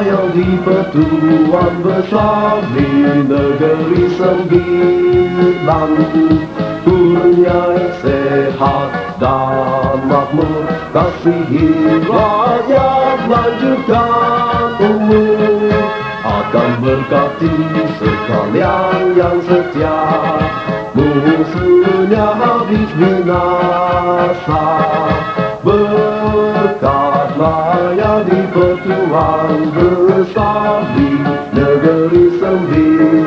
yang di petuan besar di negeri sembilan Dunia sehat dan makmur Kasihi rakyat lanjutkan umur. Akan berkati sekalian yang setia Musuhnya habis binasa Maya di pertuan bersabdi negeri sendiri